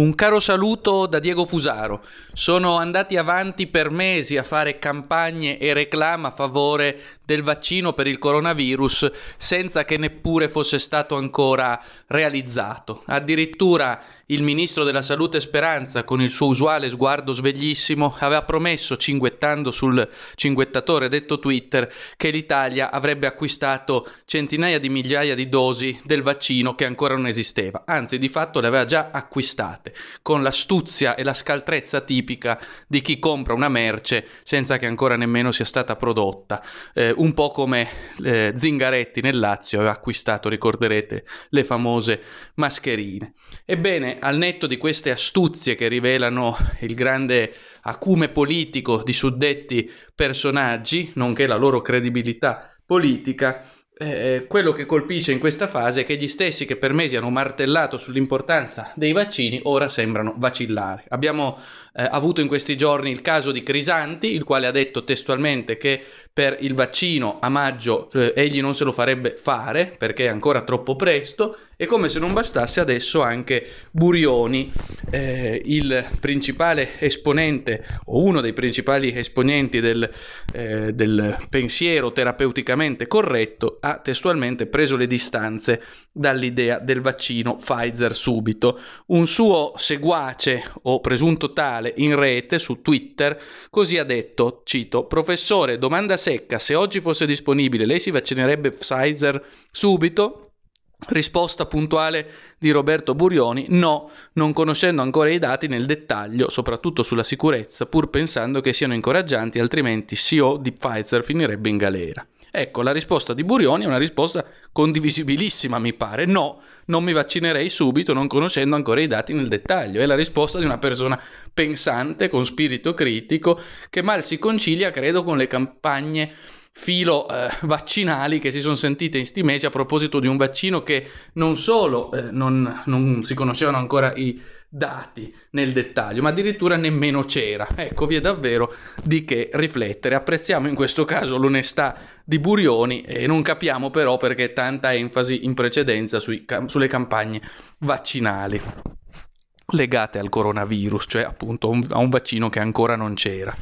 Un caro saluto da Diego Fusaro. Sono andati avanti per mesi a fare campagne e reclama a favore del vaccino per il coronavirus senza che neppure fosse stato ancora realizzato. Addirittura il ministro della Salute Speranza, con il suo usuale sguardo sveglissimo, aveva promesso, cinguettando sul cinguettatore detto Twitter, che l'Italia avrebbe acquistato centinaia di migliaia di dosi del vaccino che ancora non esisteva. Anzi, di fatto le aveva già acquistate fatte, con l'astuzia e la scaltrezza tipica di chi compra una merce senza che ancora nemmeno sia stata prodotta, eh, un po' come eh, Zingaretti nel Lazio aveva acquistato, ricorderete, le famose mascherine. Ebbene, al netto di queste astuzie che rivelano il grande acume politico di suddetti personaggi, nonché la loro credibilità politica, eh, quello che colpisce in questa fase è che gli stessi che per mesi hanno martellato sull'importanza dei vaccini ora sembrano vacillare. Abbiamo eh, avuto in questi giorni il caso di Crisanti, il quale ha detto testualmente che per il vaccino a maggio eh, egli non se lo farebbe fare perché è ancora troppo presto e come se non bastasse adesso anche Burioni, eh, il principale esponente o uno dei principali esponenti del, eh, del pensiero terapeuticamente corretto, ha testualmente preso le distanze dall'idea del vaccino Pfizer subito. Un suo seguace o presunto tale in rete su Twitter così ha detto, cito, professore, domanda secca, se oggi fosse disponibile lei si vaccinerebbe Pfizer subito? Risposta puntuale di Roberto Burioni, no, non conoscendo ancora i dati nel dettaglio, soprattutto sulla sicurezza, pur pensando che siano incoraggianti, altrimenti CEO di Pfizer finirebbe in galera. Ecco, la risposta di Burioni è una risposta condivisibilissima, mi pare. No, non mi vaccinerei subito non conoscendo ancora i dati nel dettaglio. È la risposta di una persona pensante, con spirito critico, che mal si concilia, credo, con le campagne filo eh, vaccinali che si sono sentite in sti mesi a proposito di un vaccino che non solo eh, non, non, si conoscevano ancora i dati nel dettaglio, ma addirittura nemmeno c'era. Ecco, vi è davvero di che riflettere. Apprezziamo in questo caso l'onestà di Burioni e non capiamo però perché tanta enfasi in precedenza sui, sulle campagne vaccinali legate al coronavirus, cioè appunto a un vaccino che ancora non c'era.